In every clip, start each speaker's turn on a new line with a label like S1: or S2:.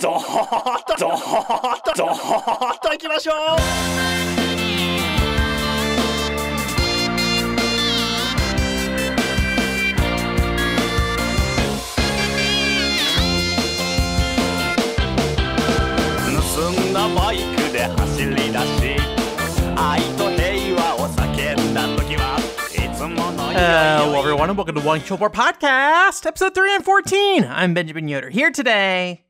S1: ドーッとドーッとドーッといきましょう盗んだバイクで走り出し愛と平和を叫んだ時はいつもの
S2: Hello, everyone, and welcome to One Killboard Podcast, episode 3 and 14. I'm Benjamin Yoder here today.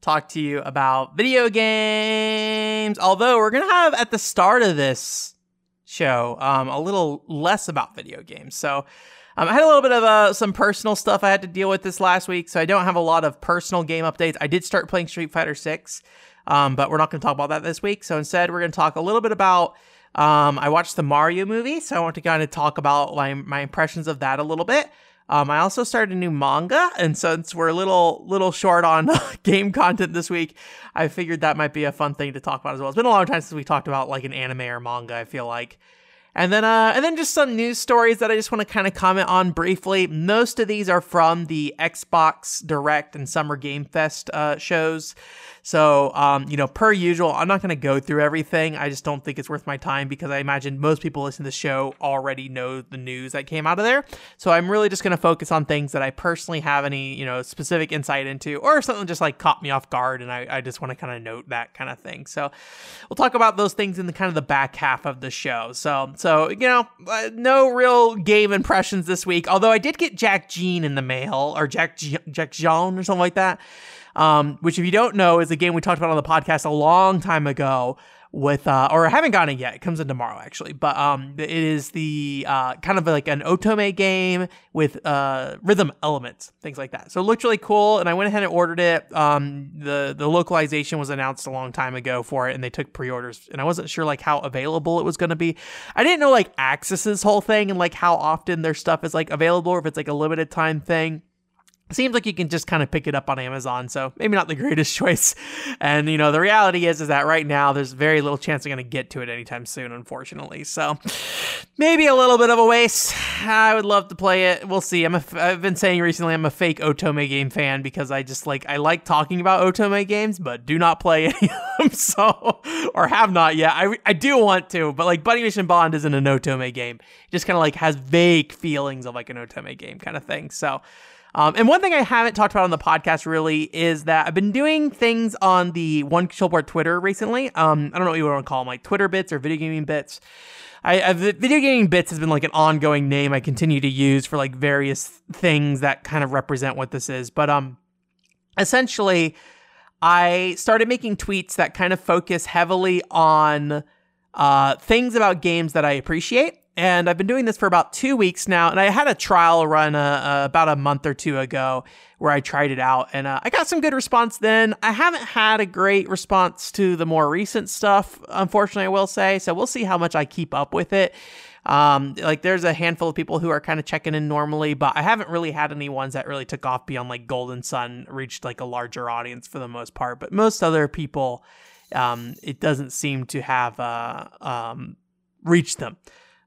S2: Talk to you about video games. Although we're gonna have at the start of this show um, a little less about video games. So um, I had a little bit of uh, some personal stuff I had to deal with this last week, so I don't have a lot of personal game updates. I did start playing Street Fighter 6, um, but we're not to talk about that this week. So instead, we're to talk a little bit about. Um, I watched the Mario movie, so I want to kind of talk about my, my impressions of that a little bit. Um, I also started a new manga, and since we're a little little short on game content this week, I figured that might be a fun thing to talk about as well. It's been a long time since we talked about like an anime or manga. I feel like. And then, uh, and then just some news stories that I just want to kind of comment on briefly. Most of these are from the Xbox Direct and Summer Game Fest uh, shows. So, um, you know, per usual, I'm not going to go through everything. I just don't think it's worth my time because I imagine most people listening to the show already know the news that came out of there. So I'm really just going to focus on things that I personally have any, you know, specific insight into or something just like caught me off guard. And I, I just want to kind of note that kind of thing. So we'll talk about those things in the kind of the back half of the show. So, so, you know, uh, no real game impressions this week, although I did get Jack Jeanne in the mail or Jack, Jack Jeanne or something like that um, which if you don't know is a game we talked about on the podcast a long time ago with uh, or I haven't gotten it yet. It comes in tomorrow actually, but um, it is the uh, kind of like an otome game with uh, rhythm elements, things like that. So it looked really cool, and I went ahead and ordered it. Um, the the localization was announced a long time ago for it, and they took pre-orders, and I wasn't sure like how available it was going to be. I didn't know like Aksys's whole thing and like how often their stuff is like available, or if it's like a limited time thing seems like you can just kind of pick it up on Amazon, so maybe not the greatest choice. And you know, the reality is is that right now there's very little chance I'm going to get to it anytime soon, unfortunately. So maybe a little bit of a waste. I would love to play it. We'll see. I'm a, I've been saying recently I'm a fake Otome game fan because I just like I like talking about Otome games, but do not play any of them. So or have not yet. I I do want to, but like Buddy Mission Bond isn't an Otome game. It just kind of like has vague feelings of like an Otome game kind of thing. So. Um, and one thing I haven't talked about on the podcast really is that I've been doing things on the One Controller Port Twitter recently. Um, I don't know what you want to call them, like Twitter bits or video gaming bits. I, I video gaming bits has been like an ongoing name I continue to use for like various things that kind of represent what this is. But um, essentially, I started making tweets that kind of focus heavily on uh, things about games that I appreciate and I've been doing this for about two weeks now. And I had a trial run uh, uh, about a month or two ago where I tried it out, and uh, I got some good response. Then I haven't had a great response to the more recent stuff, unfortunately, I will say. So we'll see how much I keep up with it. Um, like there's a handful of people who are kind of checking in normally, but I haven't really had any ones that really took off beyond like Golden Sun reached like a larger audience for the most part. But most other people, um, it doesn't seem to have uh, um, reached them.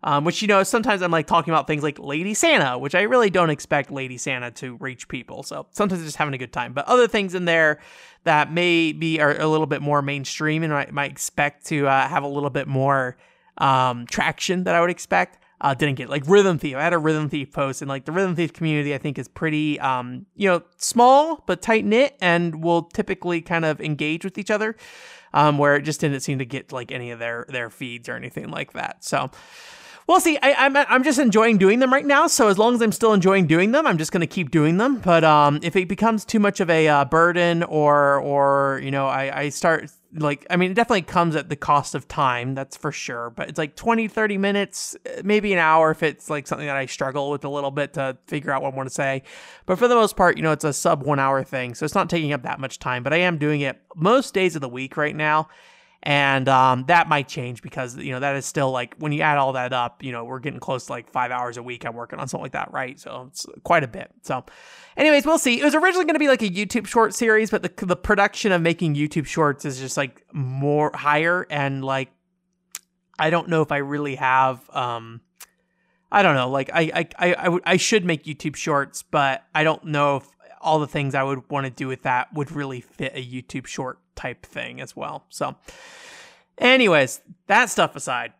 S2: Um, which you know sometimes I'm like talking about things like Lady Santa, which I really don't expect Lady Santa to reach people. So sometimes just having a good time. But other things in there that maybe are a little bit more mainstream and I might expect to uh, have a little bit more um, traction that I would expect. Uh, didn't get like Rhythm Thief. I had a Rhythm Thief post, and like the Rhythm Thief community, I think is pretty, um, you know, small but tight knit, and will typically kind of engage with each other. Um, where it just didn't seem to get like any of their their feeds or anything like that. So we'll see. I, am I'm, I'm just enjoying doing them right now. So as long as I'm still enjoying doing them, I'm just going to keep doing them. But um, if it becomes too much of a uh, burden, or or you know, I, I start like, I mean, it definitely comes at the cost of time. That's for sure. But it's like 20, 30 minutes, maybe an hour if it's like something that I struggle with a little bit to figure out what I want to say. But for the most part, you know, it's a sub one hour thing, so it's not taking up that much time. But I am doing it most days of the week right now and um, that might change because you know that is still like when you add all that up you know we're getting close to like five hours a week i'm working on something like that right? So it's quite a bit. So anyways we'll see. It was originally going to be like a youtube short series but the, the production of making youtube shorts is just like more higher and like i don't know if i really have um I don't know. Like I, I, I, should make YouTube shorts, but I don't know if all the things I would want to do with that would really fit a YouTube short type thing as well. So, anyways, that stuff aside,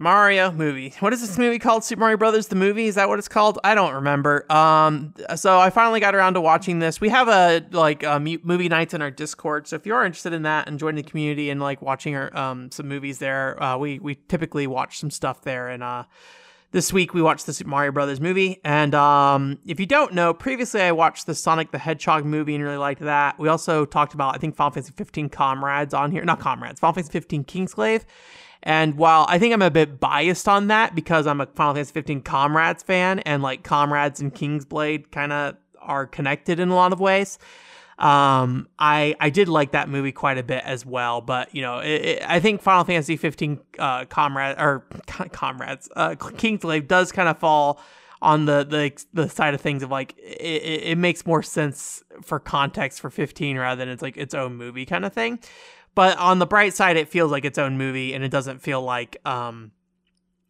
S2: Mario movie. What is this movie called? Super Mario Brothers the movie? Is that what it's called? I don't remember. Um, so I finally got around to watching this. We have a like a movie nights in our Discord. So if you are interested in that and joining the community and like watching our um some movies there, uh, we we typically watch some stuff there. And uh, this week we watched the Super Mario Brothers movie. And um, if you don't know, previously I watched the Sonic the Hedgehog movie and really liked that. We also talked about I think Final Fantasy 15 Comrades on here, not Comrades, Final Fantasy 15 Kingsglaive. And while I think I'm a bit biased on that because I'm a Final Fantasy 15 Comrades fan and like Comrades and Kingsglaive kind of are connected in a lot of ways. Um, I I did like that movie quite a bit as well, but you know, it, it, I think Final Fantasy 15 uh, Comrade or Comrades uh, Kingsglaive does kind of fall on the the the side of things of like it, it makes more sense for context for 15 rather than it's like its own movie kind of thing. But on the bright side, it feels like its own movie, and it doesn't feel like um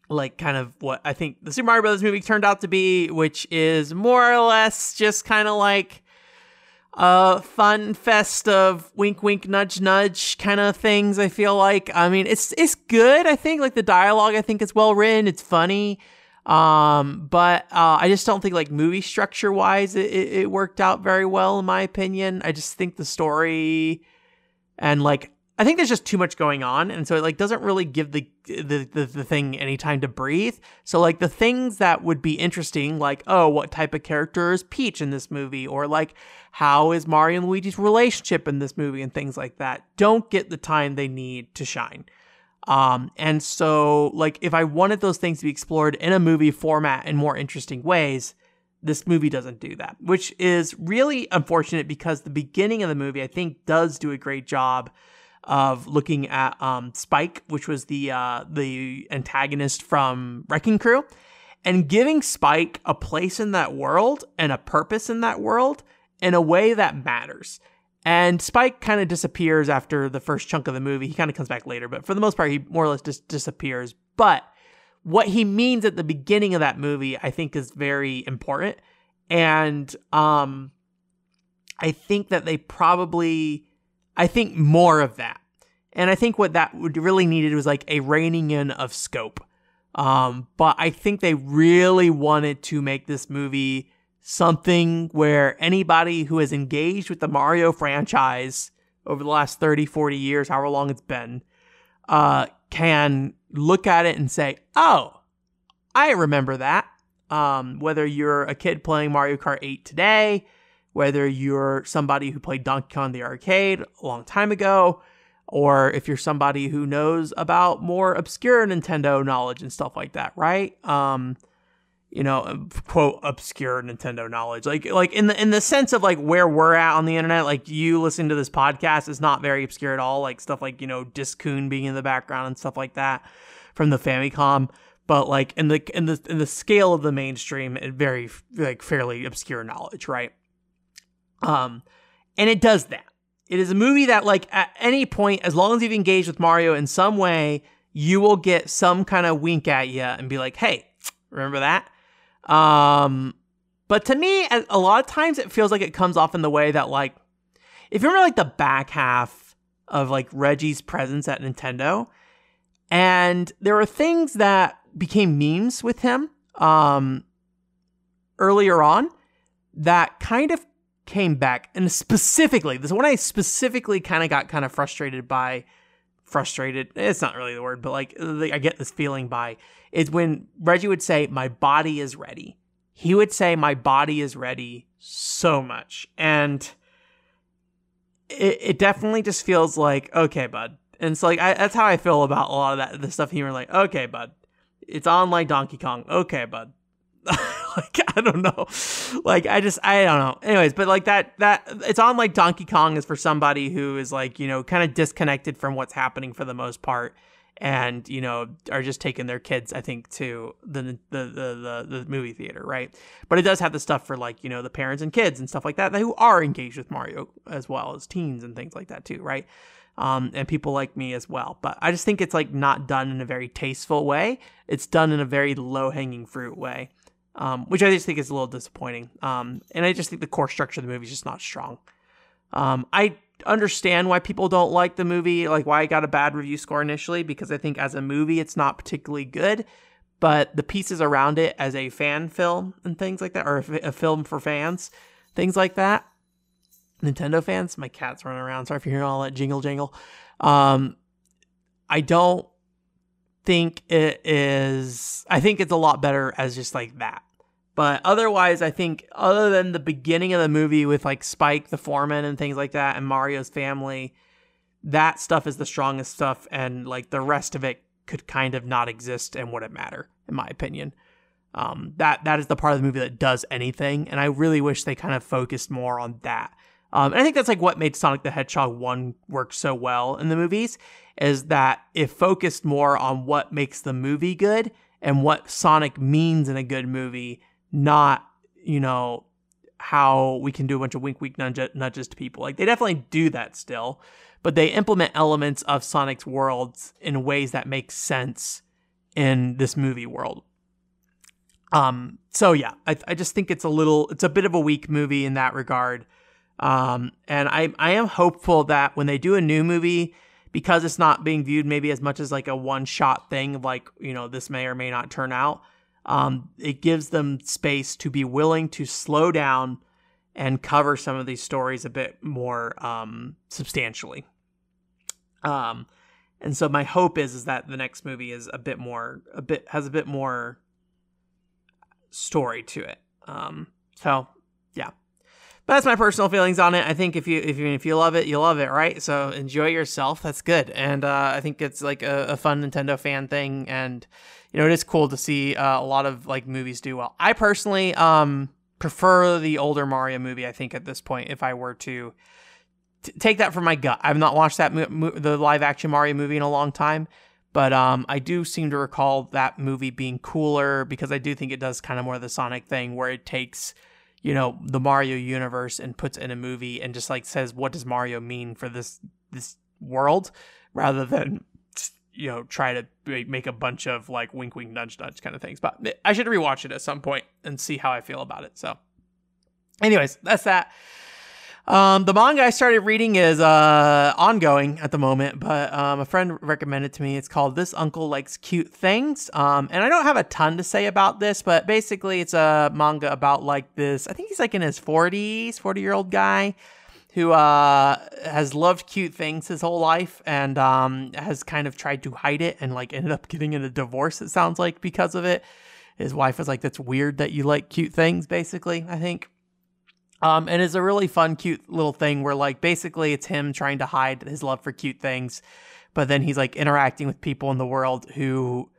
S2: like kind of what I think the Super Mario Brothers movie turned out to be, which is more or less just kind of like a fun fest of wink wink nudge nudge kind of things i feel like. I mean it's it's good i think. Like the dialogue i think is well written. It's funny. Um but uh, i just don't think like movie structure wise it, it worked out very well in my opinion. I just think the story and like I think there's just too much going on, and so it like doesn't really give the, the the the, thing any time to breathe. So like the things that would be interesting, like oh, what type of character is Peach in this movie, or like how is Mario and Luigi's relationship in this movie, and things like that, don't get the time they need to shine. Um, and so like if I wanted those things to be explored in a movie format in more interesting ways, this movie doesn't do that, which is really unfortunate because the beginning of the movie, I think, does do a great job of looking at um, Spike, which was the uh, the antagonist from Wrecking Crew, and giving Spike a place in that world and a purpose in that world in a way that matters. And Spike kind of disappears after the first chunk of the movie. He kind of comes back later, but for the most part, he more or less just disappears. But what he means at the beginning of that movie, I think, is very important. And um, I think that they probably, I think more of that. And I think what that would really needed was like a reining in of scope. Um, but I think they really wanted to make this movie something where anybody who has engaged with the Mario franchise over the last 30, 40 years, however long it's been, uh, can look at it and say, oh, I remember that. Um, whether you're a kid playing Mario Kart 8 today, whether you're somebody who played Donkey Kong the arcade a long time ago, or if you're somebody who knows about more obscure Nintendo knowledge and stuff like that, right? Um, you know, quote obscure Nintendo knowledge, like like in the in the sense of like where we're at on the internet. Like you listening to this podcast is not very obscure at all. Like stuff like you know Disk-kun being in the background and stuff like that from the Famicom. But like in the in the in the scale of the mainstream, it very like fairly obscure knowledge, right? Um, and it does that. It is a movie that like at any point, as long as you've engaged with Mario in some way, you will get some kind of wink at you and be like, "Hey, remember that?" Um, but to me, a lot of times it feels like it comes off in the way that like, if you remember like the back half of like Reggie's presence at Nintendo, and there were things that became memes with him um, earlier on that kind of came back, and specifically this one I specifically kind of got kind of frustrated by. Frustrated, it's not really the word, but like I get this feeling by is when Reggie would say, My body is ready. He would say, My body is ready so much. And it, it definitely just feels like, okay, bud. And so like I, that's how I feel about a lot of that the stuff here. Like, okay, bud. It's on like Donkey Kong. Okay, bud. like I don't know. Like I just I don't know. Anyways, but like that that it's on like Donkey Kong is for somebody who is like, you know, kind of disconnected from what's happening for the most part and you know are just taking their kids i think to the, the the the the, movie theater right? But it does have the stuff for like you know the parents and kids and stuff like that who are engaged with mario as well as teens and things like that too right? Um, and people like me as well. But i just think it's like not done in a very tasteful way. It's done in a very low hanging fruit way um, which I just think is a little disappointing. Um, and I just think the core structure of the movie is just not strong. Um, I understand why people don't like the movie, like why I got a bad review score initially, because I think as a movie it's not particularly good. But the pieces around it as a fan film and things like that, or a, a film for fans, things like that, Nintendo fans, my cat's running around. Sorry if you're hearing all that jingle jangle. Um, I don't think it is. I think it's a lot better as just like that. But otherwise, I think other than the beginning of the movie with like Spike the foreman and things like that, and Mario's family, that stuff is the strongest stuff, and like the rest of it could kind of not exist and wouldn't matter, in my opinion. Um, that that is the part of the movie that does anything, and I really wish they kind of focused more on that. Um, and I think that's like what made Sonic the Hedgehog 1 work so well in the movies is that it focused more on what makes the movie good and what Sonic means in a good movie, not, you know, how we can do a bunch of wink wink nudges to people. Like they definitely do that still, but they implement elements of Sonic's worlds in ways that make sense in this movie world. Um, so yeah, I, I just think it's a little, it's a bit of a weak movie in that regard. Um, and I, I am hopeful that when they do a new movie, because it's not being viewed maybe as much as like a one shot thing, like, you know, this may or may not turn out, um, it gives them space to be willing to slow down and cover some of these stories a bit more um, substantially. Um, and so my hope is is that the next movie is a bit more, a bit has a bit more story to it. Um, so yeah, that's my personal feelings on it. I think if you if you if you love it, you love it, right? So enjoy yourself. That's good, and uh, I think it's like a, a, fun Nintendo fan thing, and you know it is cool to see uh, a lot of like movies do well. I personally um, prefer the older Mario movie. I think at this point, if I were to t- take that from my gut, I've not watched that mo- mo- the live action Mario movie in a long time. But um, I do seem to recall that movie being cooler because I do think it does kind of more of the Sonic thing where it takes you know the Mario universe and puts in a movie and just like says what does Mario mean for this this world? Rather than you know try to make a bunch of like wink wink nudge nudge kind of things. But I should rewatch it at some point and see how I feel about it so. Anyways that's that um, the manga I started reading is uh, ongoing at the moment, but um, a friend recommended to me. It's called This Uncle Likes Cute Things. Um, and I don't have a ton to say about this, but basically it's a manga about like this. I think he's like in his 40s, 40 year old guy who uh, has loved cute things his whole life and um, has kind of tried to hide it and like ended up getting in a divorce, it sounds like, because of it. His wife was like, That's weird that you like cute things, basically, I think. Um, and it's a really fun, cute little thing where, like, basically it's him trying to hide his love for cute things, but then he's like interacting with people in the world who,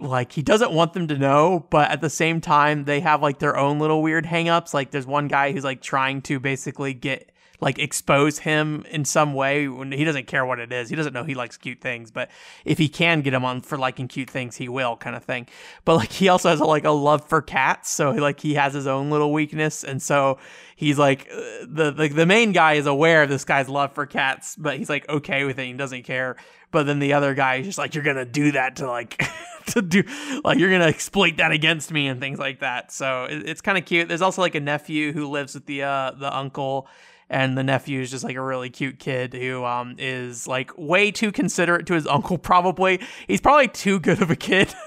S2: like, he doesn't want them to know, but at the same time, they have like their own little weird hangups. Like, there's one guy who's like trying to basically get like expose him in some way when he doesn't care what it is. He doesn't know he likes cute things, but if he can get him on for liking cute things, he will kind of thing. But like he also has a, like a love for cats, so like he has his own little weakness, and so he's like uh, the, the the main guy is aware of this guy's love for cats, but he's like okay with it. He doesn't care. But then the other guy is just like you're gonna do that to like. to do like you're gonna exploit that against me and things like that so it, it's kind of cute there's also like a nephew who lives with the uh the uncle and the nephew is just like a really cute kid who um is like way too considerate to his uncle probably. He's probably too good of a kid.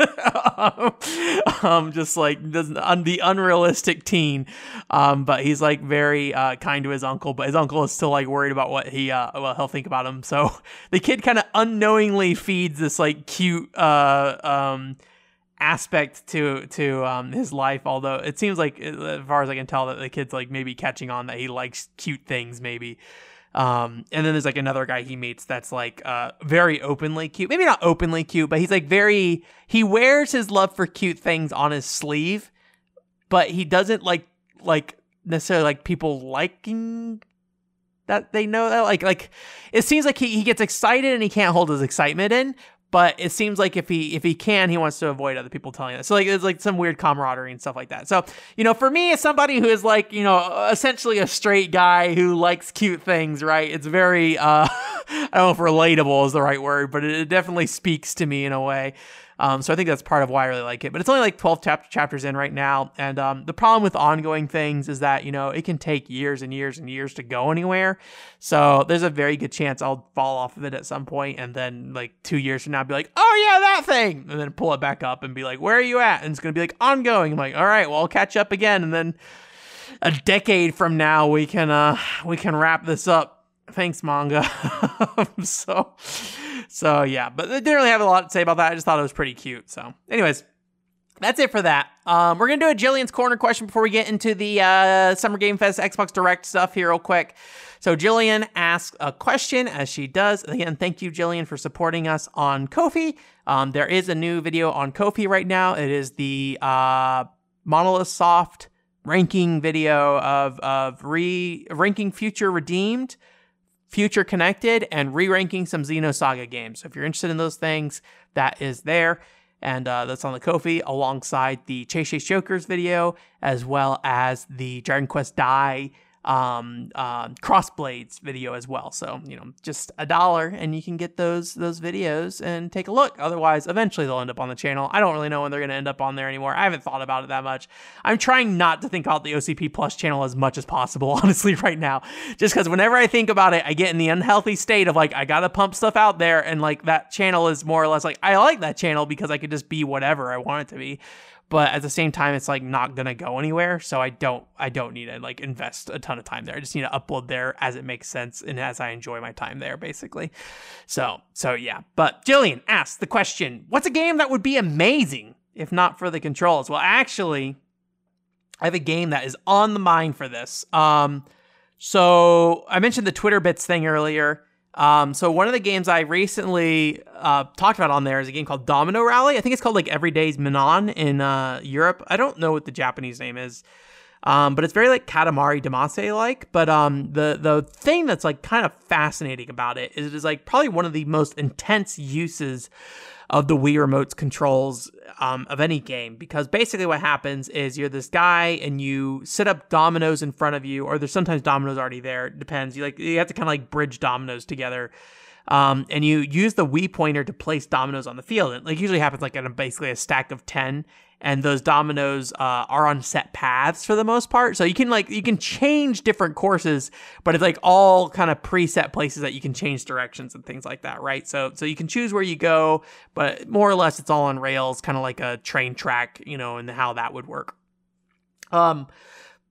S2: Um just like the unrealistic teen. Um but he's like very uh kind to his uncle but his uncle is still like worried about what he uh well he'll think about him. So the kid kind of unknowingly feeds this like cute uh um aspect to to um, his life. Although it seems like, as far as I can tell, that the kid's like maybe catching on that he likes cute things, maybe. Um, and then there's like another guy he meets that's like uh, very openly cute. Maybe not openly cute, but he's like very. He wears his love for cute things on his sleeve, but he doesn't like like necessarily like people liking that they know that like like it seems like he, he gets excited and he can't hold his excitement in but it seems like if he if he can he wants to avoid other people telling that so like it's like some weird camaraderie and stuff like that so you know for me as somebody who is like you know essentially a straight guy who likes cute things right it's very uh I don't know if relatable is the right word, but it definitely speaks to me in a way. Um, so I think that's part of why I really like it. But it's only like 12 chap- chapters in right now. And um, the problem with ongoing things is that, you know, it can take years and years and years to go anywhere. So there's a very good chance I'll fall off of it at some point and then like two years from now be like, oh yeah, that thing. And then pull it back up and be like, where are you at? And it's going to be like ongoing. I'm like, all right, well, I'll catch up again. And then a decade from now, we can, uh, we can wrap this up. Thanks, manga. so, so yeah, but they didn't really have a lot to say about that. I just thought it was pretty cute. So, anyways, that's it for that. Um, we're gonna do a Jillian's corner question before we get into the uh, Summer Game Fest Xbox Direct stuff here, real quick. So Jillian asks a question as she does. Again, thank you, Jillian, for supporting us on Ko-fi. Um, there is a new video on Ko-fi right now. It is the uh, Monolith Soft ranking video of of re ranking Future Redeemed. Future Connected, and re ranking some Xenosaga games. So if you're interested in those things, that is there. And uh, that's on the Ko-fi alongside the Chase Chase Jokers video, as well as the Dragon Quest Dai um, uh, Crossblades video as well. So you know, just a dollar, and you can get those those videos and take a look. Otherwise, eventually they'll end up on the channel. I don't really know when they're going to end up on there anymore. I haven't thought about it that much. I'm trying not to think about the OCP Plus channel as much as possible, honestly, right now. Just because whenever I think about it, I get in the unhealthy state of like I gotta pump stuff out there, and like that channel is more or less like I like that channel because I could just be whatever I want it to be but at the same time it's like not gonna go anywhere so i don't i don't need to like invest a ton of time there. I just need to upload there as it makes sense and as i enjoy my time there basically. So so yeah. But jillian asked the question what's a game that would be amazing if not for the controls? Well actually i have a game that is on the mind for this. Um so i mentioned the twitter bits thing earlier um, so one of the games I recently uh, talked about on there is a game called Domino Rally. I think it's called like Everyday's Manon in uh, Europe. I don't know what the Japanese name is, um, but it's very like Katamari Damacy like. But um, the the thing that's like kind of fascinating about it is it is like probably one of the most intense uses of the Wii Remote's controls um, of any game because basically what happens is you're this guy and you set up dominoes in front of you, or there's sometimes dominoes already there. It depends. You like you have to kind of like bridge dominoes together. Um, and you use the Wii pointer to place dominoes on the field. It like usually happens like at a, basically a stack of ten, and those dominoes uh, are on set paths for the most part. So you can like you can change different courses, but it's like all kind of preset places that you can change directions and things like that, right? So so you can choose where you go, but more or less it's all on rails, kind of like a train track, you know, and how that would work. Um,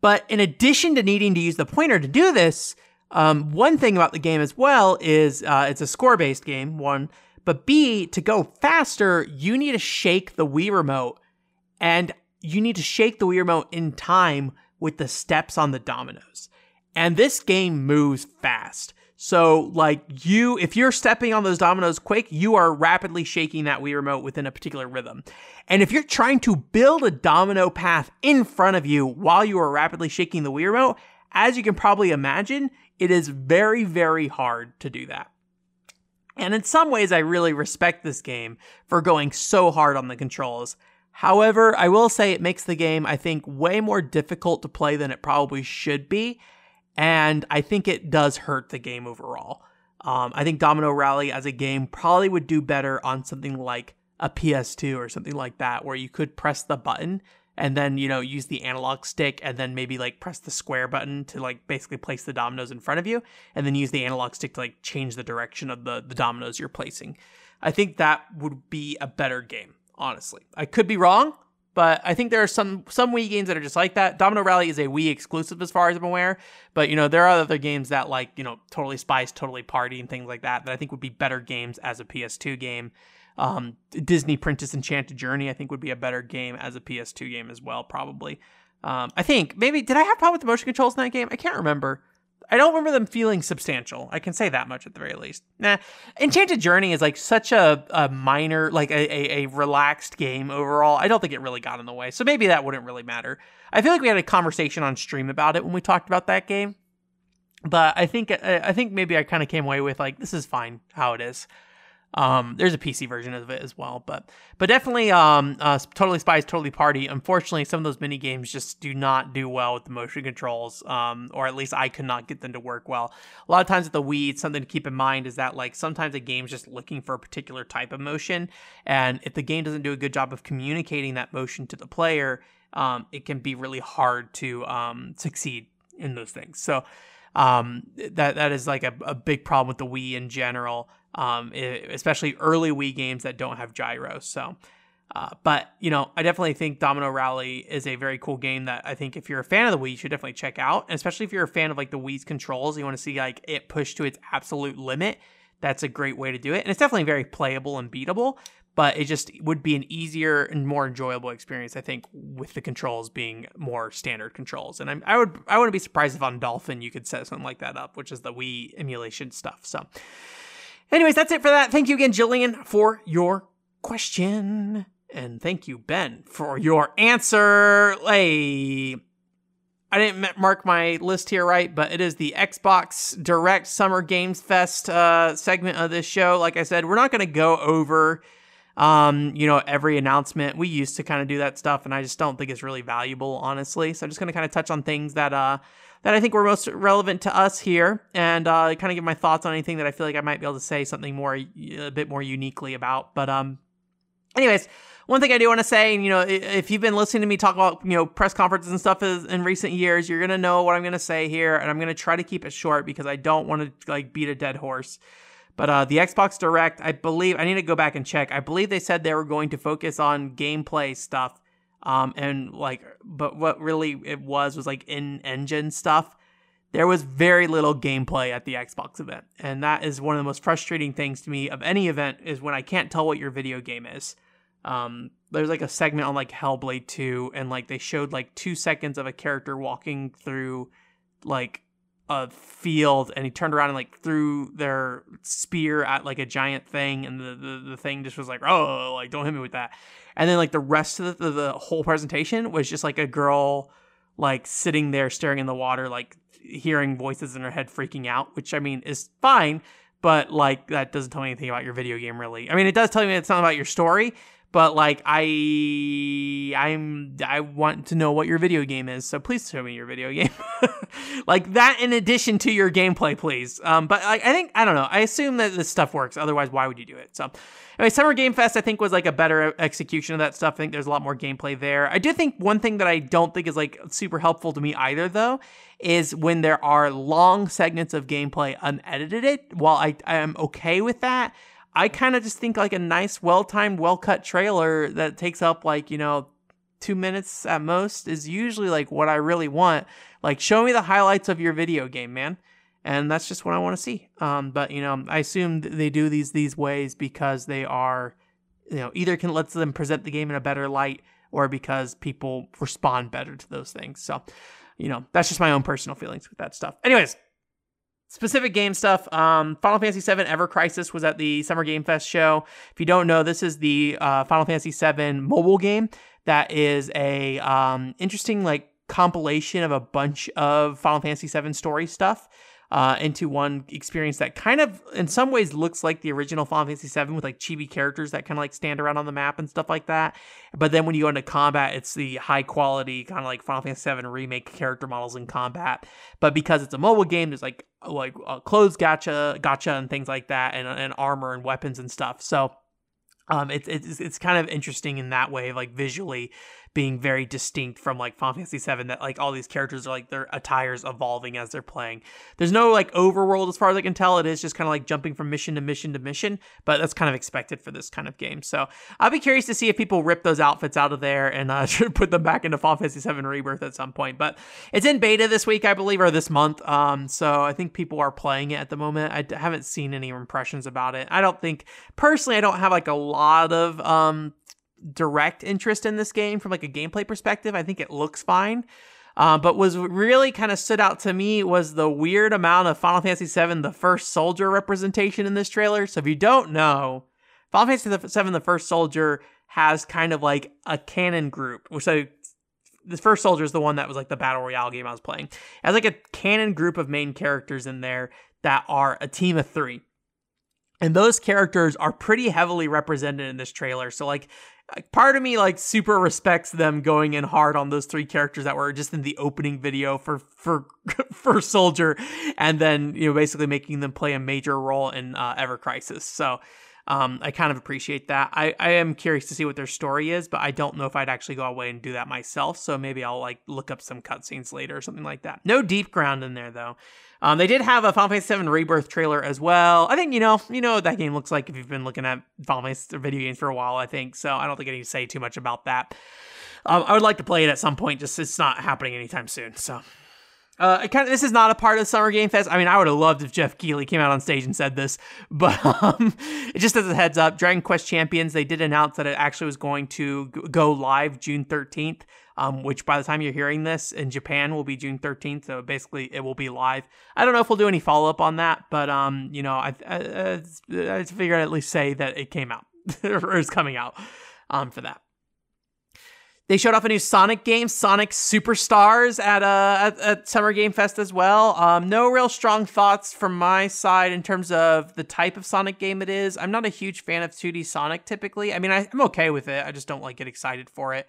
S2: but in addition to needing to use the pointer to do this, um, one thing about the game as well is uh, it's a score based game. One, but B to go faster, you need to shake the Wii remote and you need to shake the Wii remote in time with the steps on the dominoes. And this game moves fast. So, like, you, if you're stepping on those dominoes quick, you are rapidly shaking that Wii remote within a particular rhythm. And if you're trying to build a domino path in front of you while you are rapidly shaking the Wii remote, as you can probably imagine, it is very, very hard to do that. And in some ways, I really respect this game for going so hard on the controls. However, I will say it makes the game, I think, way more difficult to play than it probably should be. And I think it does hurt the game overall. Um, I think Domino Rally as a game probably would do better on something like a PS2 or something like that, where you could press the button and then, you know, use the analog stick and then maybe like press the square button to like basically place the dominoes in front of you and then use the analog stick to like change the direction of the, the dominoes you're placing. I think that would be a better game honestly. I could be wrong, but I think there are some some Wii games that are just like that. Domino Rally is a Wii exclusive as far as I'm aware, but you know there are other games that like you know Totally Spies, Totally Party, and things like that that I think would be better games as a PS2 game. Um, Disney Princess Enchanted Journey I think would be a better game as a PS2 game as well, probably. Um, I think maybe did I have problem with the motion controls in that game? I can't remember. I don't remember them feeling substantial. I can say that much at the very least. Nah, Enchanted Journey is like such a, a minor, like a, a, a, relaxed game overall. I don't think it really got in the way. So maybe that wouldn't really matter. I feel like we had a conversation on stream about it when we talked about that game. But I think I think maybe I kind of came away with like this is fine how it is. Um, there's a PC version of it as well, but but definitely um, uh, Totally Spies, Totally Party. Unfortunately, some of those mini games just do not do well with the motion controls, um, or at least I could not get them to work well. A lot of times with the Wii, it's something to keep in mind is that like sometimes a game's just looking for a particular type of motion, and if the game doesn't do a good job of communicating that motion to the player, um, it can be really hard to um, succeed in those things. So um, that that is like a, a big problem with the Wii in general um, especially early Wii games that don't have gyro. So, uh, but you know, I definitely think Domino Rally is a very cool game that I think if you're a fan of the Wii, you should definitely check out. And especially if you're a fan of like the Wii's controls, you want to see like it pushed to its absolute limit. That's a great way to do it, and it's definitely very playable and beatable. But it just would be an easier and more enjoyable experience, I think, with the controls being more standard controls. And I'm, I would I wouldn't be surprised if on Dolphin you could set something like that up, which is the Wii emulation stuff. So. Anyways, that's it for that. Thank you again, Jillian, for your question. And thank you, Ben, for your answer. Hey, I didn't mark my list here right, but it is the Xbox Direct Summer Games Fest uh, segment of this show. Like I said, we're not going to go over, um, you know, every announcement. We used to kind of do that stuff, and I just don't think it's really valuable, honestly. So I'm just going to kind of touch on things that uh, that I think were most relevant to us here, and uh, kind of give my thoughts on anything that I feel like I might be able to say something more, a bit more uniquely about. But um, anyways, one thing I do want to say, and you know, if you've been listening to me talk about, you know, press conferences and stuff in recent years, you're gonna know what I'm gonna say here, and I'm gonna try to keep it short because I don't want to like beat a dead horse. But uh, the Xbox Direct, I believe I need to go back and check. I believe they said they were going to focus on gameplay stuff um, and like, but what really it was was like in engine stuff. There was very little gameplay at the Xbox event, and that is one of the most frustrating things to me of any event is when I can't tell what your video game is. Um, there's like a segment on like Hellblade 2, and like they showed like two seconds of a character walking through like a field and he turned around and like threw their spear at like a giant thing and the, the, the thing just was like oh like don't hit me with that. And then like the rest of the, the whole presentation was just like a girl like sitting there staring in the water like hearing voices in her head freaking out which i mean is fine but like that doesn't tell me anything about your video game really. I mean it does tell me it's not about your story but like I I'm I want to know what your video game is, so please show me your video game. like that in addition to your gameplay, please. Um, but like I think I don't know. I assume that this stuff works. Otherwise, why would you do it? So anyway, Summer Game Fest I think was like a better execution of that stuff. I think there's a lot more gameplay there. I do think one thing that I don't think is like super helpful to me either though is when there are long segments of gameplay unedited. While I I am okay with that. I kind of just think like a nice, well timed, well cut trailer that takes up like, you know, two minutes at most is usually like what I really want. Like, show me the highlights of your video game, man. And that's just what I want to see. Um, but you know, I assume they do these these ways because they are, you know, either can let them present the game in a better light or because people respond better to those things. So, you know, that's just my own personal feelings with that stuff. Anyways, specific game stuff. Um, Final Fantasy VII Ever Crisis was at the Summer Game Fest show. If you don't know, this is the uh, Final Fantasy VII mobile game that is a um, interesting like compilation of a bunch of Final Fantasy VII story stuff uh, into one experience that kind of, in some ways, looks like the original Final Fantasy VII with like chibi characters that kind of like stand around on the map and stuff like that. But then when you go into combat, it's the high quality kind of like Final Fantasy VII remake character models in combat. But because it's a mobile game, there's like like uh, clothes gacha, gacha, and things like that, and and armor and weapons and stuff. So um, it's it's it's kind of interesting in that way, like visually being very distinct from like Final Fantasy VII. That like all these characters are like their attires evolving as they're playing. There's no like overworld as far as I can tell. It is just kind of like jumping from mission to mission to mission, but that's kind of expected for this kind of game. So I'll be curious to see if people rip those outfits out of there and uh, put them back into Final Fantasy VII Rebirth at some point. But it's in beta this week, I believe, or this month. Um, so I think people are playing it at the moment. I haven't seen any impressions about it. I don't think personally, I don't have like a lot of um direct interest in this game from like a gameplay perspective. I think it looks fine. Uh, but was really kind of stood out to me was the weird amount of Final Fantasy VII, the first soldier representation in this trailer. So if you don't know, Final Fantasy VII, the first soldier has kind of like a canon group. So the first soldier is the one that was like the battle royale game I was playing. It has like a canon group of main characters in there that are a team of three. and those characters are pretty heavily represented in this trailer. So like part of me like super respects them going in hard on those three characters that were just in the opening video for for for Soldier, and then you know basically making them play a major role in uh, Ever Crisis. So. Um, I kind of appreciate that. I, I am curious to see what their story is, but I don't know if I'd actually go away and do that myself. So maybe I'll like look up some cutscenes later or something like that. No Deepground in there though. Um, they did have a Final Fantasy VII Rebirth trailer as well. I think you know, you know what that game looks like if you've been looking at Final Fantasy video games for a while. I think so. I don't think I need to say too much about that. Um, I would like to play it at some point. Just it's not happening anytime soon. So. Uh, kind of, this is not a part of Summer Game Fest. I mean, I would have loved if Geoff Keighley came out on stage and said this, but um, it just as a heads up, Dragon Quest Champions they did announce that it actually was going to go live June 13th um, which by the time you're hearing this in Japan will be June 13th. So basically, it will be live. I don't know if we'll do any follow up on that, but um, you know, I I, I, I figured I'd at least say that it came out or is coming out um for that. They showed off a new Sonic game, Sonic Superstars, at uh at, at, Summer Game Fest as well. Um, no real strong thoughts from my side in terms of the type of Sonic game it is. I'm not a huge fan of 2D Sonic typically. I mean, I, I'm okay with it. I just don't like get excited for it.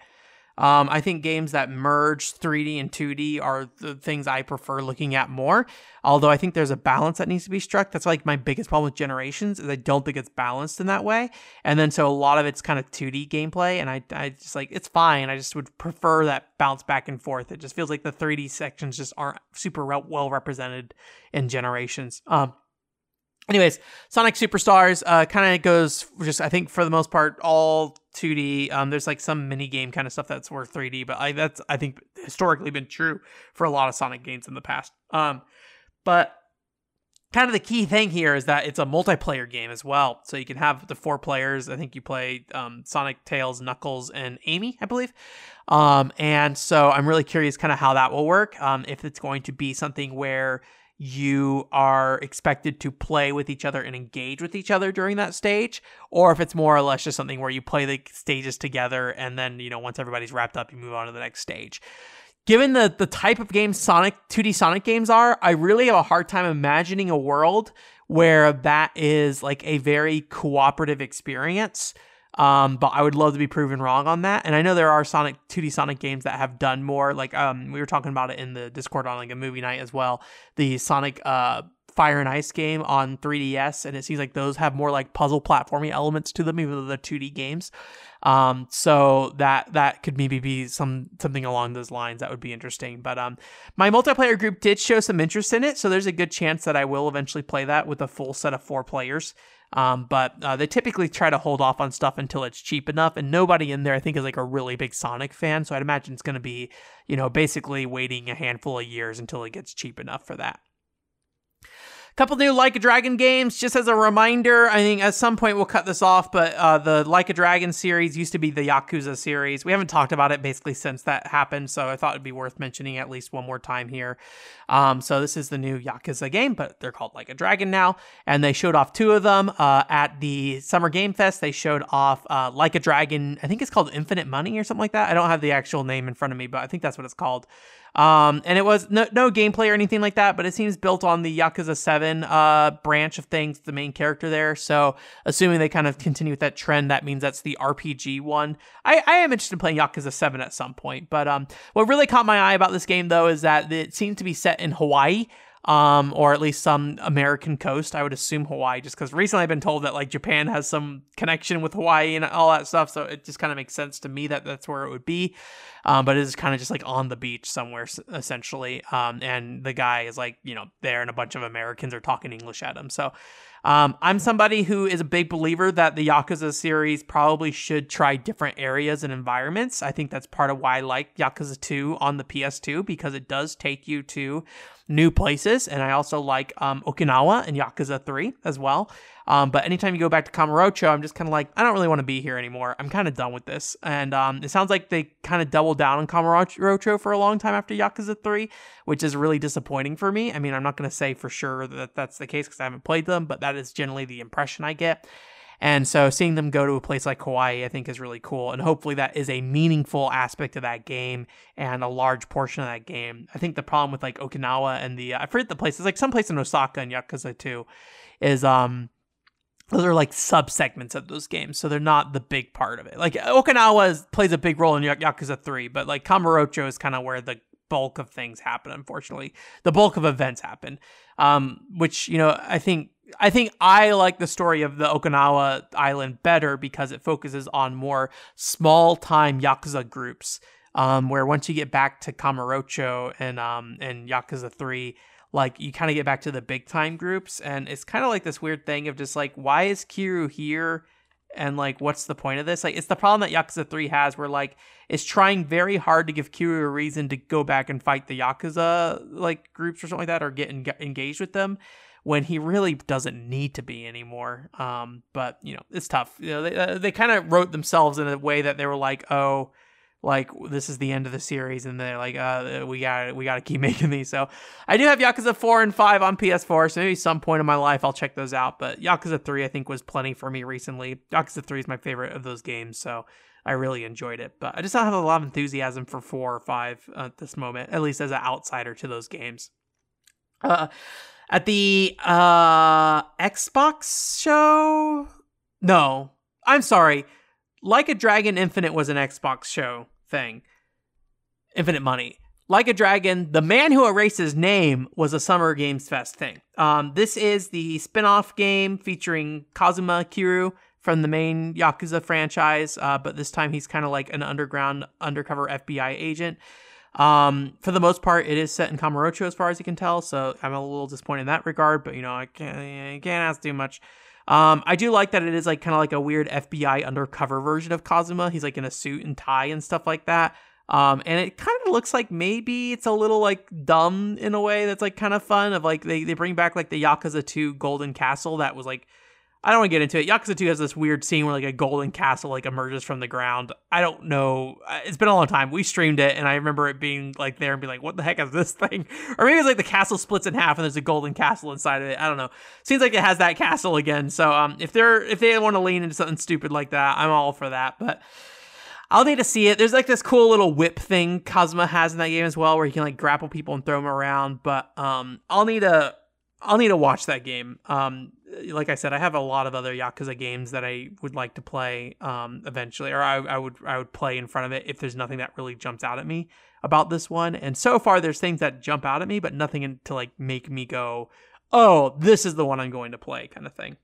S2: Um, I think games that merge 3D and 2D are the things I prefer looking at more. Although I think there's a balance that needs to be struck. That's like my biggest problem with Generations is I don't think it's balanced in that way. And then so a lot of it's kind of 2D gameplay, and I I just like it's fine. I just would prefer that bounce back and forth. It just feels like the 3D sections just aren't super well represented in Generations. Um, anyways sonic superstars uh, kind of goes just i think for the most part all 2d um, there's like some mini game kind of stuff that's worth 3d but I, that's i think historically been true for a lot of sonic games in the past. Um, but kind of the key thing here is that it's a multiplayer game as well. So you can have the four players. I think you play um, sonic tails knuckles and amy i believe. Um, and so i'm really curious kind of how that will work. Um, if it's going to be something where you are expected to play with each other and engage with each other during that stage, or if it's more or less just something where you play the stages together and then, you know, once everybody's wrapped up, you move on to the next stage. Given the, the type of game Sonic 2D Sonic games are, I really have a hard time imagining a world where that is like a very cooperative experience um, but I would love to be proven wrong on that. And I know there are Sonic 2D Sonic games that have done more. Like um, we were talking about it in the Discord on like a movie night as well. The Sonic uh, Fire and Ice game on 3DS, and it seems like those have more like puzzle platforming elements to them, even though they're 2D games. Um, so that that could maybe be some something along those lines that would be interesting. But um, my multiplayer group did show some interest in it, so there's a good chance that I will eventually play that with a full set of four players. Um, but uh, they typically try to hold off on stuff until it's cheap enough, and nobody in there I think is like a really big Sonic fan, so I'd imagine it's going to be, you know, basically waiting a handful of years until it gets cheap enough for that couple new Like a Dragon games, just as a reminder. I think at some point we'll cut this off, but uh, the Like a Dragon series used to be the Yakuza series. We haven't talked about it basically since that happened, so I thought it'd be worth mentioning at least one more time here. Um, so this is the new Yakuza game, but they're called Like a Dragon now, and they showed off two of them uh, at the Summer Game Fest. They showed off uh, Like a Dragon. I think it's called Infinite Money or something like that. I don't have the actual name in front of me, but I think that's what it's called. Um, and it was no, no gameplay or anything like that, but it seems built on the Yakuza 7 uh, branch of things, the main character there. So, assuming they kind of continue with that trend, that means that's the RPG one. I, I am interested in playing Yakuza 7 at some point, but um, what really caught my eye about this game, though, is that it seemed to be set in Hawaii um, or at least some American coast. I would assume Hawaii, just because recently I've been told that like Japan has some connection with Hawaii and all that stuff. So it just kind of makes sense to me that that's where it would be. Um, but it is kind of just like on the beach somewhere essentially. Um, and the guy is like you know there, and a bunch of Americans are talking English at him. So um, I'm somebody who is a big believer that the Yakuza series probably should try different areas and environments. I think that's part of why I like Yakuza 2 on the PS2 because it does take you to new places. And I also like um, Okinawa and Yakuza 3 as well. Um, but anytime you go back to Kamurocho, I'm just kind of like, I don't really want to be here anymore. I'm kind of done with this. And um, it sounds like they kind of doubled down on Kamurocho for a long time after Yakuza 3, which is really disappointing for me. I mean, I'm not going to say for sure that that's the case because I haven't played them, but that is generally the impression I get. And so seeing them go to a place like Hawaii, I think is really cool. And hopefully that is a meaningful aspect of that game and a large portion of that game. I think the problem with like Okinawa and the, I forget the place, it's like some place in Osaka and Yakuza 2 is, um, those are like sub segments of those games, so they're not the big part of it. Like Okinawa is, plays a big role in Yakuza Three, but like Kamurocho is kind of where the bulk of things happen. Unfortunately, the bulk of events happen, um, which you know I think I think I like the story of the Okinawa island better because it focuses on more small time Yakuza groups. Um, where once you get back to Kamurocho and um and Yakuza Three, like you kind of get back to the big time groups, and it's kind of like this weird thing of just like why is Kiryu here, and like what's the point of this? Like it's the problem that Yakuza Three has, where like it's trying very hard to give Kiryu a reason to go back and fight the Yakuza like groups or something like that, or get en- engaged with them when he really doesn't need to be anymore. Um, but you know, it's tough. You know, they they kind of wrote themselves in a way that they were like, oh, like this is the end of the series, and they're like, uh, we got we got to keep making these. So I do have Yakuza four and five on PS4, so maybe some point in my life I'll check those out. But Yakuza three I think was plenty for me recently. Yakuza three is my favorite of those games, so. I really enjoyed it, but I just don't have a lot of enthusiasm for four or five at this moment, at least as an outsider to those games. Uh, at the uh Xbox show. No, I'm sorry. Like a Dragon Infinite was an Xbox show thing. Infinite Money. Like a Dragon, the man who erased his name was a Summer Games Fest thing. Um, this is the spin off game featuring Kazuma Kiryu from the main Yakuza franchise, uh, but this time he's kind of like an underground undercover FBI agent. Um, for the most part, it is set in Kamurocho as far as you can tell, so I'm a little disappointed in that regard. But you know, I can't, I can't ask too much. Um, I do like that it is like kind of like a weird FBI undercover version of Kazuma. He's like in a suit and tie and stuff like that. Um, and it kind of looks like maybe it's a little like dumb in a way that's like kind of fun. Of like they they bring back like the Yakuza 2 Golden Castle that was like I don't want to get into it. Yakuza 2 has this weird scene where like a golden castle like emerges from the ground. I don't know. It's been a long time. We streamed it and I remember it being like there and be like, what the heck is this thing? Or maybe it's like the castle splits in half and there's a golden castle inside of it. I don't know. Seems like it has that castle again. So um if they're if they want to lean into something stupid like that, I'm all for that. But I'll need to see it. There's like this cool little whip thing Kazuma has in that game as well, where you can like grapple people and throw them around. But um, I'll need to I'll need to watch that game. Um, like I said, I have a lot of other Yakuza games that I would like to play um, eventually, or I, I would I would play in front of it if there's nothing that really jumps out at me about this one. And so far, there's things that jump out at me, but nothing to like make me go, "Oh, this is the one I'm going to play," kind of thing.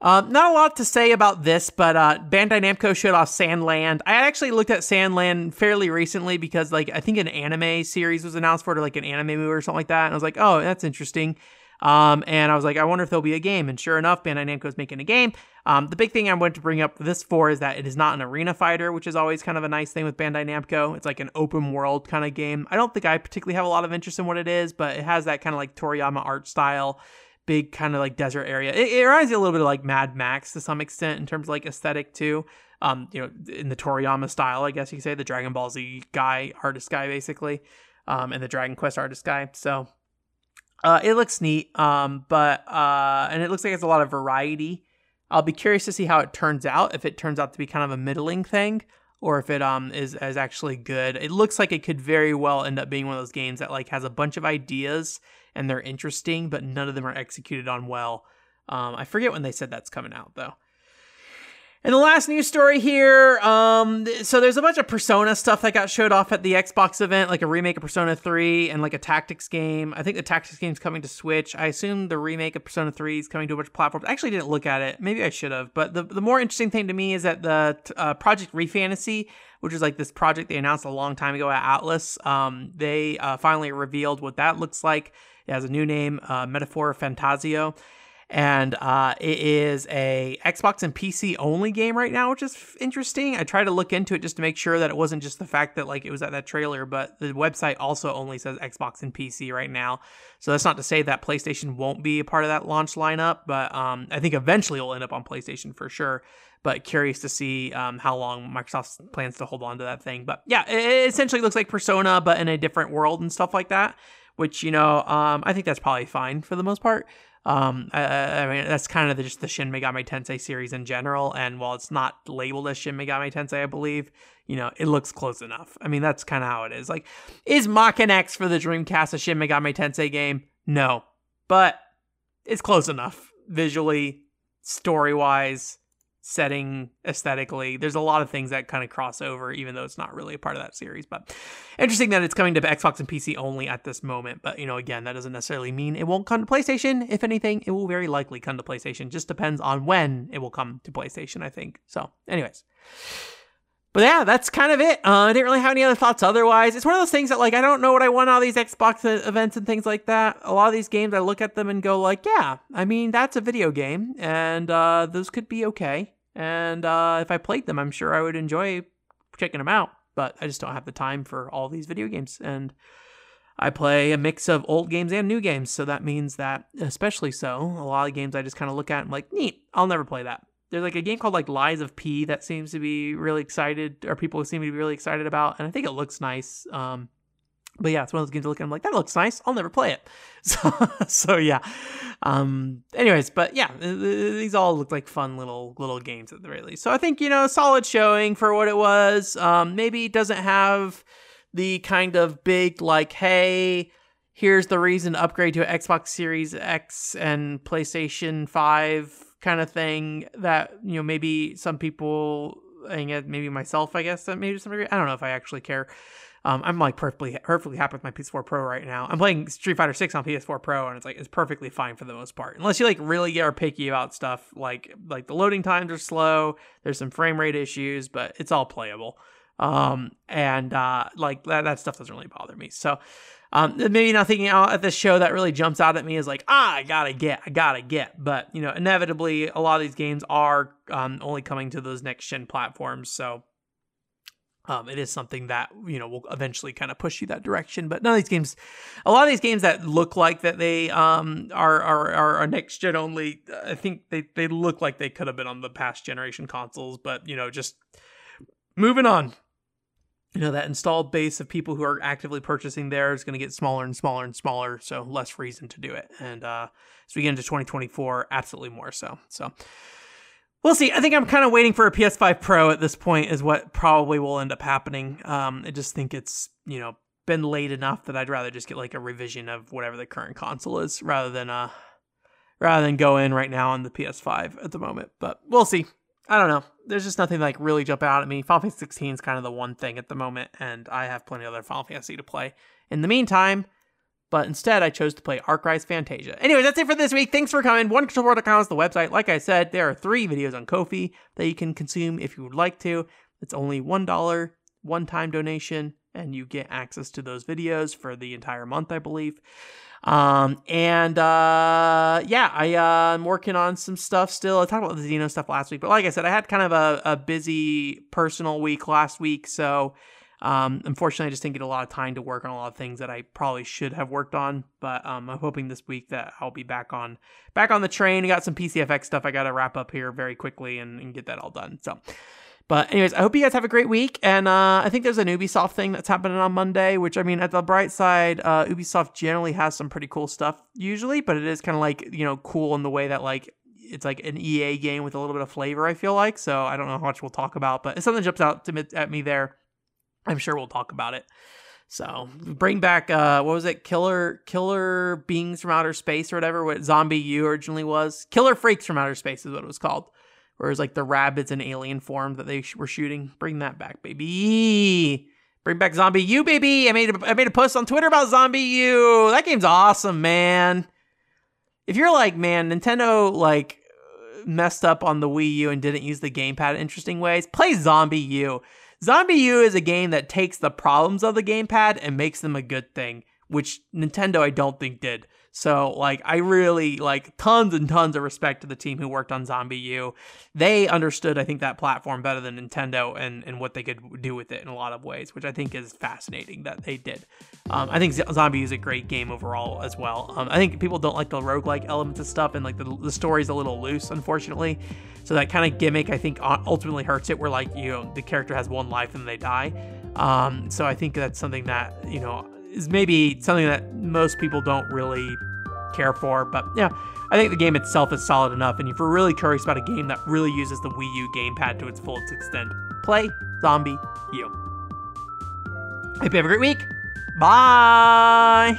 S2: Um, not a lot to say about this, but uh, Bandai Namco showed off Sand Land. I actually looked at Sand Land fairly recently because, like, I think an anime series was announced for it, or like an anime movie or something like that, and I was like, oh, that's interesting. Um, and I was like, I wonder if there'll be a game. And sure enough, Bandai Namco is making a game. Um, the big thing I wanted to bring up this for is that it is not an arena fighter, which is always kind of a nice thing with Bandai Namco. It's like an open world kind of game. I don't think I particularly have a lot of interest in what it is, but it has that kind of like Toriyama art style, big kind of like desert area. It, it reminds me a little bit of like Mad Max to some extent in terms of like aesthetic too. Um, you know, in the Toriyama style, I guess you could say the Dragon Ball Z guy, artist guy, basically, um, and the Dragon Quest artist guy. So uh, it looks neat, um, but uh, and it looks like it's a lot of variety. I'll be curious to see how it turns out. If it turns out to be kind of a middling thing, or if it um is is actually good. It looks like it could very well end up being one of those games that like has a bunch of ideas and they're interesting, but none of them are executed on well. Um, I forget when they said that's coming out though. And the last news story here, um, so there's a bunch of Persona stuff that got showed off at the Xbox event, like a remake of Persona 3 and like a tactics game. I think the tactics game's coming to Switch. I assume the remake of Persona 3 is coming to a bunch of platforms. I actually didn't look at it. Maybe I should have. But the, the more interesting thing to me is that the uh, Project Re Fantasy, which is like this project they announced a long time ago at Atlus, um, they uh, finally revealed what that looks like. It has a new name, uh, Metaphor Fantasio and uh, it is a Xbox and PC only game right now, which is f- interesting. I tried to look into it just to make sure that it wasn't just the fact that like it was at that trailer, but the website also only says Xbox and PC right now. So that's not to say that PlayStation won't be a part of that launch lineup, but um, I think eventually it'll end up on PlayStation for sure. But curious to see um, how long Microsoft plans to hold on to that thing. But yeah, it essentially looks like Persona, but in a different world and stuff like that. Which you know, um, I think that's probably fine for the most part. Um, I, I, mean, that's kind of the, just the Shin Megami Tensei series in general. And while it's not labeled as Shin Megami Tensei, I believe, you know, it looks close enough. I mean, that's kind of how it is. Like, is Maken X for the Dreamcast a Shin Megami Tensei game? No, but it's close enough. visually, story wise, setting aesthetically. There's a lot of things that kind of cross over, even though it's not really a part of that series. But interesting that it's coming to Xbox and PC only at this moment. But you know, again, that doesn't necessarily mean it won't come to PlayStation. If anything, it will very likely come to PlayStation. Just depends on when it will come to PlayStation, I think. So, anyways. But yeah, that's kind of it. Uh, I didn't really have any other thoughts otherwise. It's one of those things that like I don't know what I want all these Xbox events and things like that. A lot of these games, I look at them and go like, yeah, I mean that's a video game, and uh, those could be okay. And uh, if I played them, I'm sure I would enjoy checking them out. But I just don't have the time for all these video games. And I play a mix of old games and new games. So that means that, especially so, a lot of games I just kind of look at and like, neat, I'll never play that. There's like a game called like Lies of P that seems to be really excited, or people seem to be really excited about. And I think it looks nice. Um, but yeah, it's one of those games I look at. I'm like, that looks nice. I'll never play it. So, so yeah. Um. Anyways, but yeah, these all look like fun little little games at the very least. So I think you know, solid showing for what it was. Um. Maybe it doesn't have the kind of big like, hey, here's the reason to upgrade to Xbox Series X and PlayStation Five kind of thing that you know maybe some people and maybe myself, I guess that maybe some degree. I don't know if I actually care um, I'm like perfectly perfectly happy with my PS4 Pro right now. I'm playing Street Fighter 6 on PS4 Pro, and it's like it's perfectly fine for the most part. Unless you like really are picky about stuff, like like the loading times are slow. There's some frame rate issues, but it's all playable. Um, and uh, like that that stuff doesn't really bother me. So. Um, maybe nothing out at this show that really jumps out at me is like, ah, I gotta get, I gotta get. But you know, inevitably, a lot of these games are um, only coming to those next gen platforms. So um, it is something that you know will eventually kind of push you that direction. But none of these games, a lot of these games that look like that they um, are, are are next gen only, I think they they look like they could have been on the past generation consoles. But you know, just moving on. You know that installed base of people who are actively purchasing there is going to get smaller and smaller and smaller, so less reason to do it. And uh, as we get into 2024, absolutely more so. So We'll see. I think I'm kind of waiting for a PS5 Pro at this point, is what probably will end up happening. Um, I just think it's, you know, been late enough that I'd rather just get like a revision of whatever the current console is rather than uh rather than go in right now on the PS5 at the moment. But we'll see. I don't know. There's just nothing like really jump out at me. Final Fantasy 16 is kind of the one thing at the moment, and I have plenty of other Final Fantasy to play. In the meantime, but instead I chose to play Rise Fantasia. Anyways, that's it for this week. Thanks for coming. OneControllerPort.com is the website. Like I said, there are three videos on Ko-fi that you can consume if you would like to. It's only $1 one time donation, and you get access to those videos for the entire month, I believe. Um, and uh, yeah, I, uh, I'm working on some stuff still. I talked about the Xeno stuff last week, but like I said, I had kind of a, a busy personal week last week, so um, unfortunately, I just didn't get a lot of time to work on a lot of things that I probably should have worked on. But um, I'm hoping this week that I'll be back on back on the train. Got some PC-FX stuff I got to wrap up here very quickly and, and, get that all done. So, but anyways, I hope you guys have a great week. And uh, I think there's an Ubisoft thing that's happening on Monday, which I mean, at the bright side, uh, Ubisoft generally has some pretty cool stuff usually, but it is kind of like you know cool in the way that like it's like an EA game with a little bit of flavor. I feel like so. I don't know how much we'll talk about, but something jumps out to at me there. I'm sure we'll talk about it. So bring back uh what was it? Killer Killer Beings from Outer Space or whatever, what ZombiU originally was. Killer Freaks from Outer Space is what it was called. Where it was like the rabbits in alien form that they were shooting. Bring that back, baby. Bring back ZombiU, baby. I made a, I made a post on Twitter about ZombiU. That game's awesome, man. If you're like, man, Nintendo like messed up on the Wii U and didn't use the gamepad in interesting ways, play ZombiU. U is a game that takes the problems of the gamepad and makes them a good thing, which Nintendo I don't think did. So like I really like tons and tons of respect to the team who worked on ZombiU. They understood I think that platform better than Nintendo and and what they could do with it in a lot of ways, which I think is fascinating that they did. Um, I think ZombiU is a great game overall as well. Um, I think people don't like the roguelike elements of stuff and like the the story's a little loose unfortunately. So that kind of gimmick, I think, ultimately hurts it. Where like you know the character has one life and they die. Um, so I think that's something that you know is maybe something that most people don't really care for. But yeah, I think the game itself is solid enough. And if you're really curious about a game that really uses the Wii U gamepad to its fullest extent, play Zombie U. Hope you have a great week. Bye.